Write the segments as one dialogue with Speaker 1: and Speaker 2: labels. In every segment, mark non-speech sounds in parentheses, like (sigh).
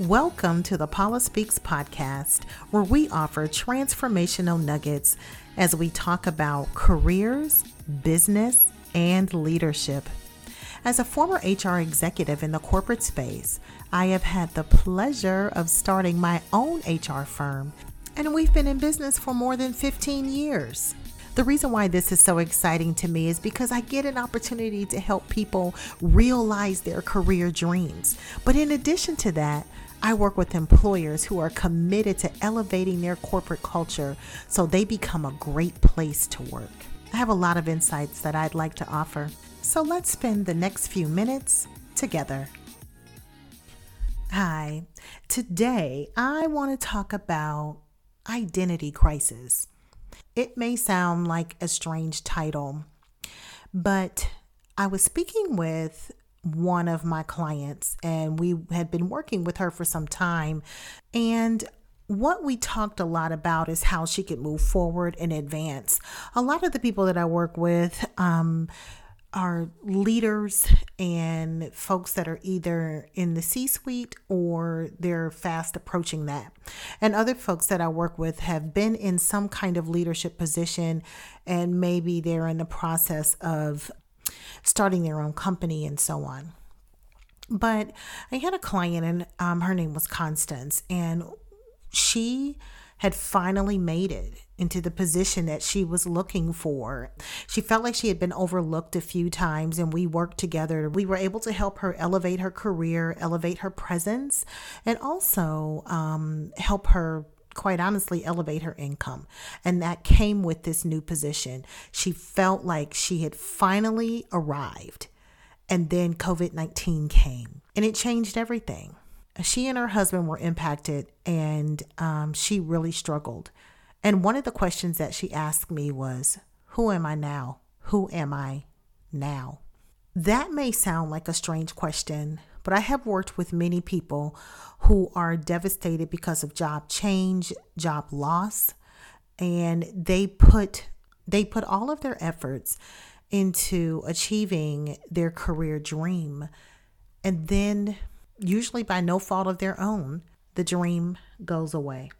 Speaker 1: Welcome to the Paula Speaks podcast, where we offer transformational nuggets as we talk about careers, business, and leadership. As a former HR executive in the corporate space, I have had the pleasure of starting my own HR firm, and we've been in business for more than 15 years. The reason why this is so exciting to me is because I get an opportunity to help people realize their career dreams. But in addition to that, I work with employers who are committed to elevating their corporate culture so they become a great place to work. I have a lot of insights that I'd like to offer. So let's spend the next few minutes together. Hi, today I want to talk about identity crisis. It may sound like a strange title, but I was speaking with one of my clients and we had been working with her for some time. And what we talked a lot about is how she could move forward and advance. A lot of the people that I work with, um, are leaders and folks that are either in the C suite or they're fast approaching that. And other folks that I work with have been in some kind of leadership position and maybe they're in the process of starting their own company and so on. But I had a client and um, her name was Constance, and she had finally made it into the position that she was looking for. She felt like she had been overlooked a few times, and we worked together. We were able to help her elevate her career, elevate her presence, and also um, help her quite honestly elevate her income. And that came with this new position. She felt like she had finally arrived. And then COVID 19 came and it changed everything she and her husband were impacted and um, she really struggled. And one of the questions that she asked me was, Who am I now? Who am I now? That may sound like a strange question, but I have worked with many people who are devastated because of job change, job loss, and they put they put all of their efforts into achieving their career dream. And then usually by no fault of their own, the dream goes away.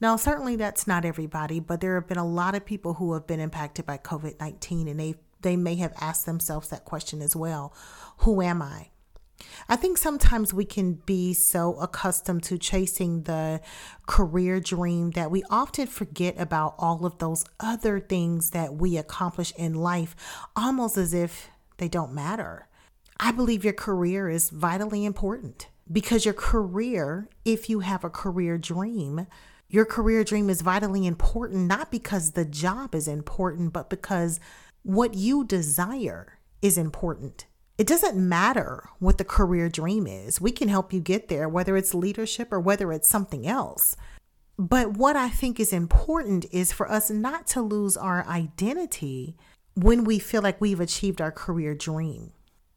Speaker 1: Now, certainly that's not everybody, but there have been a lot of people who have been impacted by COVID 19 and they, they may have asked themselves that question as well Who am I? I think sometimes we can be so accustomed to chasing the career dream that we often forget about all of those other things that we accomplish in life, almost as if they don't matter. I believe your career is vitally important because your career, if you have a career dream, your career dream is vitally important, not because the job is important, but because what you desire is important. It doesn't matter what the career dream is. We can help you get there, whether it's leadership or whether it's something else. But what I think is important is for us not to lose our identity when we feel like we've achieved our career dream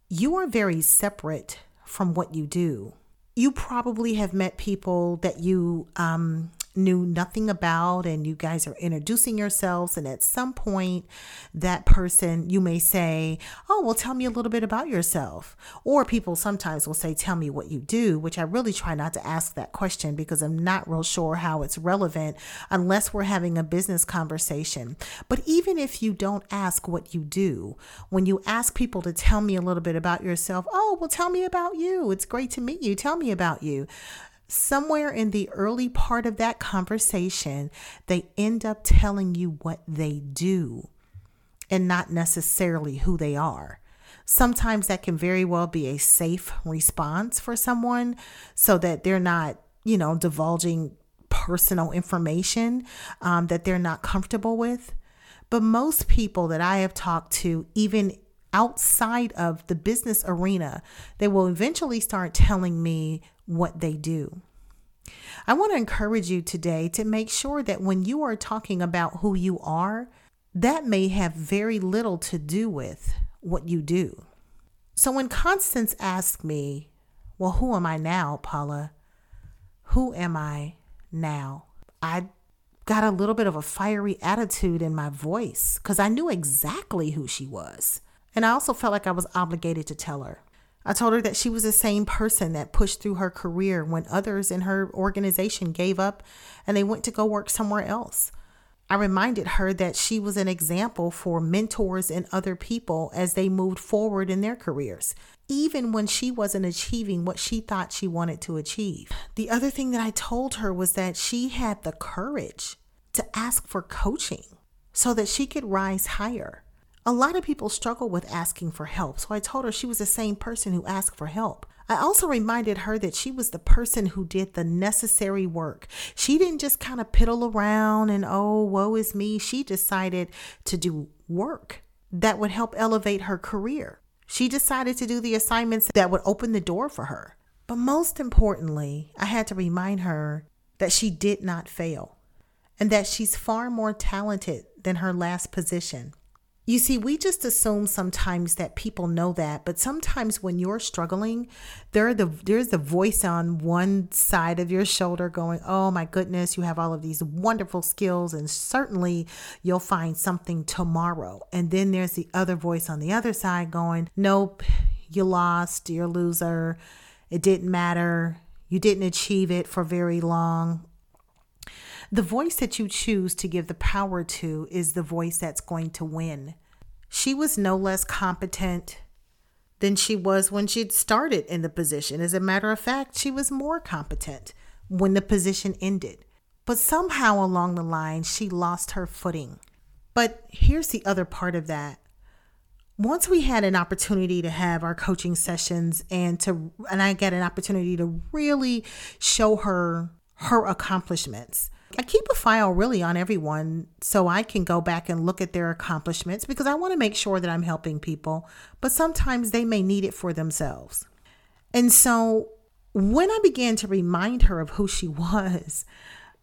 Speaker 1: you are very separate from what you do. You probably have met people that you um, knew nothing about and you guys are introducing yourselves and at some point that person you may say oh well tell me a little bit about yourself. Or people sometimes will say tell me what you do which i really try not to ask that question because i'm not real sure how it's relevant unless we're having a business conversation. But even if you don't ask what you do when you ask people to tell me a little bit about yourself oh well tell me about you. It's great to meet you. Tell me about you somewhere in the early part of that conversation, they end up telling you what they do and not necessarily who they are. Sometimes that can very well be a safe response for someone so that they're not, you know, divulging personal information um, that they're not comfortable with. But most people that I have talked to, even outside of the business arena, they will eventually start telling me what they do. I want to encourage you today to make sure that when you are talking about who you are, that may have very little to do with what you do. So when Constance asked me, Well, who am I now, Paula? Who am I now? I got a little bit of a fiery attitude in my voice because I knew exactly who she was. And I also felt like I was obligated to tell her. I told her that she was the same person that pushed through her career when others in her organization gave up and they went to go work somewhere else. I reminded her that she was an example for mentors and other people as they moved forward in their careers, even when she wasn't achieving what she thought she wanted to achieve. The other thing that I told her was that she had the courage to ask for coaching so that she could rise higher. A lot of people struggle with asking for help, so I told her she was the same person who asked for help. I also reminded her that she was the person who did the necessary work. She didn't just kind of piddle around and, oh, woe is me. She decided to do work that would help elevate her career. She decided to do the assignments that would open the door for her. But most importantly, I had to remind her that she did not fail and that she's far more talented than her last position. You see, we just assume sometimes that people know that, but sometimes when you're struggling, there the there's the voice on one side of your shoulder going, "Oh my goodness, you have all of these wonderful skills and certainly you'll find something tomorrow." And then there's the other voice on the other side going, "Nope, you lost, you're a loser. It didn't matter. You didn't achieve it for very long." The voice that you choose to give the power to is the voice that's going to win. She was no less competent than she was when she'd started in the position. As a matter of fact, she was more competent when the position ended. But somehow along the line, she lost her footing. But here's the other part of that. Once we had an opportunity to have our coaching sessions and to and I got an opportunity to really show her her accomplishments I keep a file really on everyone so I can go back and look at their accomplishments because I want to make sure that I'm helping people, but sometimes they may need it for themselves. And so when I began to remind her of who she (laughs) was,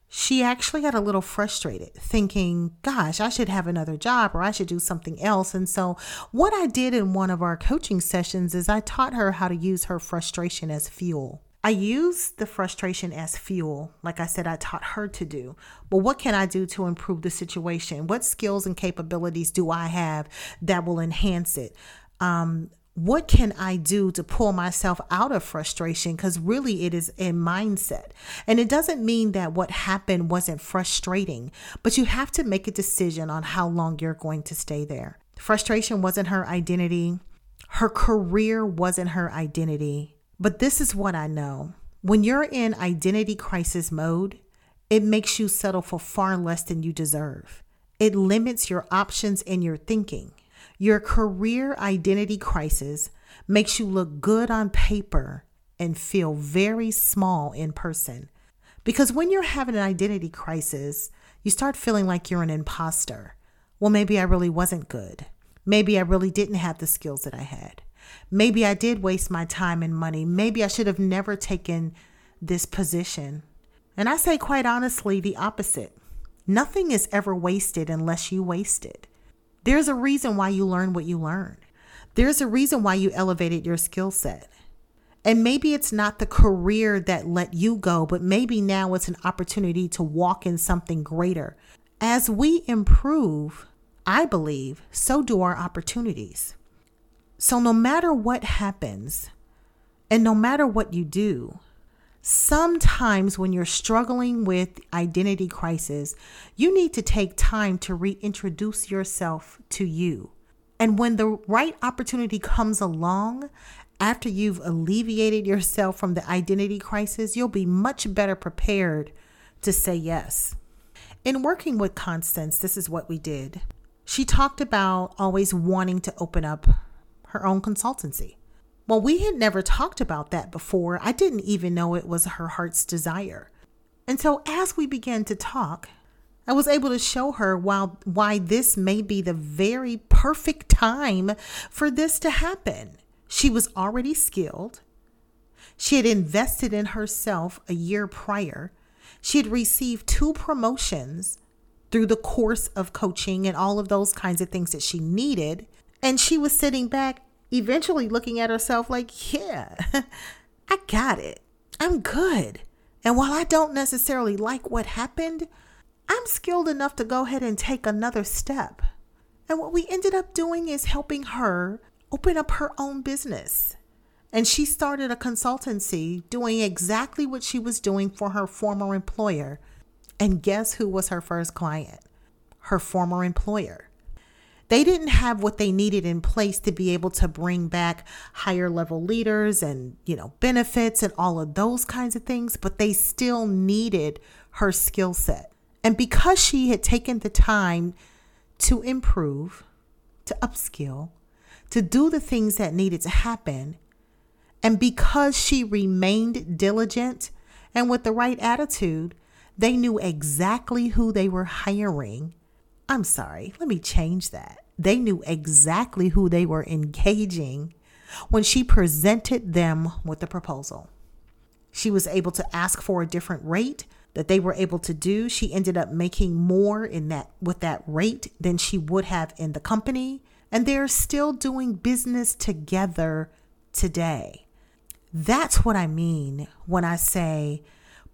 Speaker 1: she actually got a little frustrated, thinking, gosh, I should have another job or I should do something else. And so, what I did in one of our coaching sessions is I taught her how to use her frustration as fuel. I use the frustration as fuel, like I said, I taught her to do. But what can I do to improve the situation? What skills and capabilities do I have that will enhance it? Um, what can I do to pull myself out of frustration? Because really, it is a mindset. And it doesn't mean that what happened wasn't frustrating, but you have to make a decision on how long you're going to stay there. Frustration wasn't her identity, her career wasn't her identity but this is what I know when you're in identity crisis mode, it makes you settle for far less than you deserve. It limits your options and your thinking. Your career identity crisis makes you look good on paper and feel very small in person. Because when you're having an identity crisis, you start feeling like you're an imposter. Well, maybe I really wasn't good. Maybe I really didn't have the skills that I had. Maybe I did waste my time and money. Maybe I should have never taken this position. And I say, quite honestly, the opposite. Nothing is ever wasted unless you waste it. There's a reason why you learn what you learn. There's a reason why you elevated your skill set. And maybe it's not the career that let you go, but maybe now it's an opportunity to walk in something greater. As we improve, I believe, so do our opportunities. So, no matter what happens, and no matter what you do, sometimes when you're struggling with identity crisis, you need to take time to reintroduce yourself to you. And when the right opportunity comes along, after you've alleviated yourself from the identity crisis, you'll be much better prepared to say yes. In working with Constance, this is what we did. She talked about always wanting to open up her own consultancy. Well, we had never talked about that before. I didn't even know it was her heart's desire. And so as we began to talk, I was able to show her while, why this may be the very perfect time for this to happen. She was already skilled. She had invested in herself a year prior. She had received two promotions through the course of coaching and all of those kinds of things that she needed. And she was sitting back, eventually looking at herself like, yeah, (laughs) I got it. I'm good. And while I don't necessarily like what happened, I'm skilled enough to go ahead and take another step. And what we ended up doing is helping her open up her own business. And she started a consultancy doing exactly what she was doing for her former employer. And guess who was her first client? Her former employer. They didn't have what they needed in place to be able to bring back higher level leaders and, you know, benefits and all of those kinds of things, but they still needed her skill set. And because she had taken the time to improve, to upskill, to do the things that needed to happen, and because she remained diligent and with the right attitude, they knew exactly who they were hiring. I'm sorry, let me change that. They knew exactly who they were engaging when she presented them with the proposal. She was able to ask for a different rate that they were able to do. She ended up making more in that with that rate than she would have in the company, and they're still doing business together today. That's what I mean when I say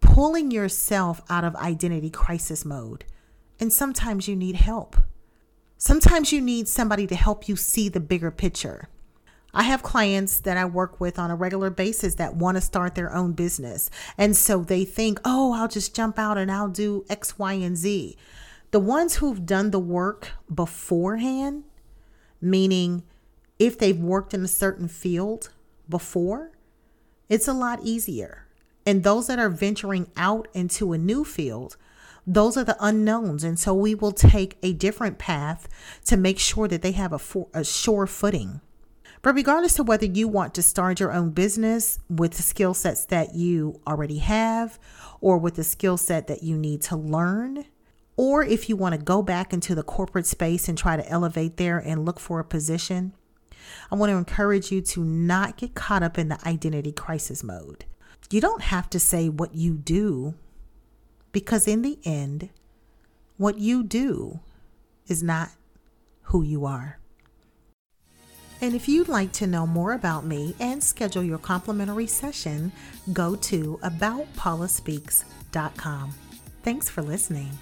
Speaker 1: pulling yourself out of identity crisis mode. And sometimes you need help. Sometimes you need somebody to help you see the bigger picture. I have clients that I work with on a regular basis that want to start their own business. And so they think, oh, I'll just jump out and I'll do X, Y, and Z. The ones who've done the work beforehand, meaning if they've worked in a certain field before, it's a lot easier. And those that are venturing out into a new field, those are the unknowns. And so we will take a different path to make sure that they have a, for, a sure footing. But regardless of whether you want to start your own business with the skill sets that you already have, or with the skill set that you need to learn, or if you want to go back into the corporate space and try to elevate there and look for a position, I want to encourage you to not get caught up in the identity crisis mode. You don't have to say what you do, because in the end, what you do is not who you are. And if you'd like to know more about me and schedule your complimentary session, go to aboutpaulaspeaks.com. Thanks for listening.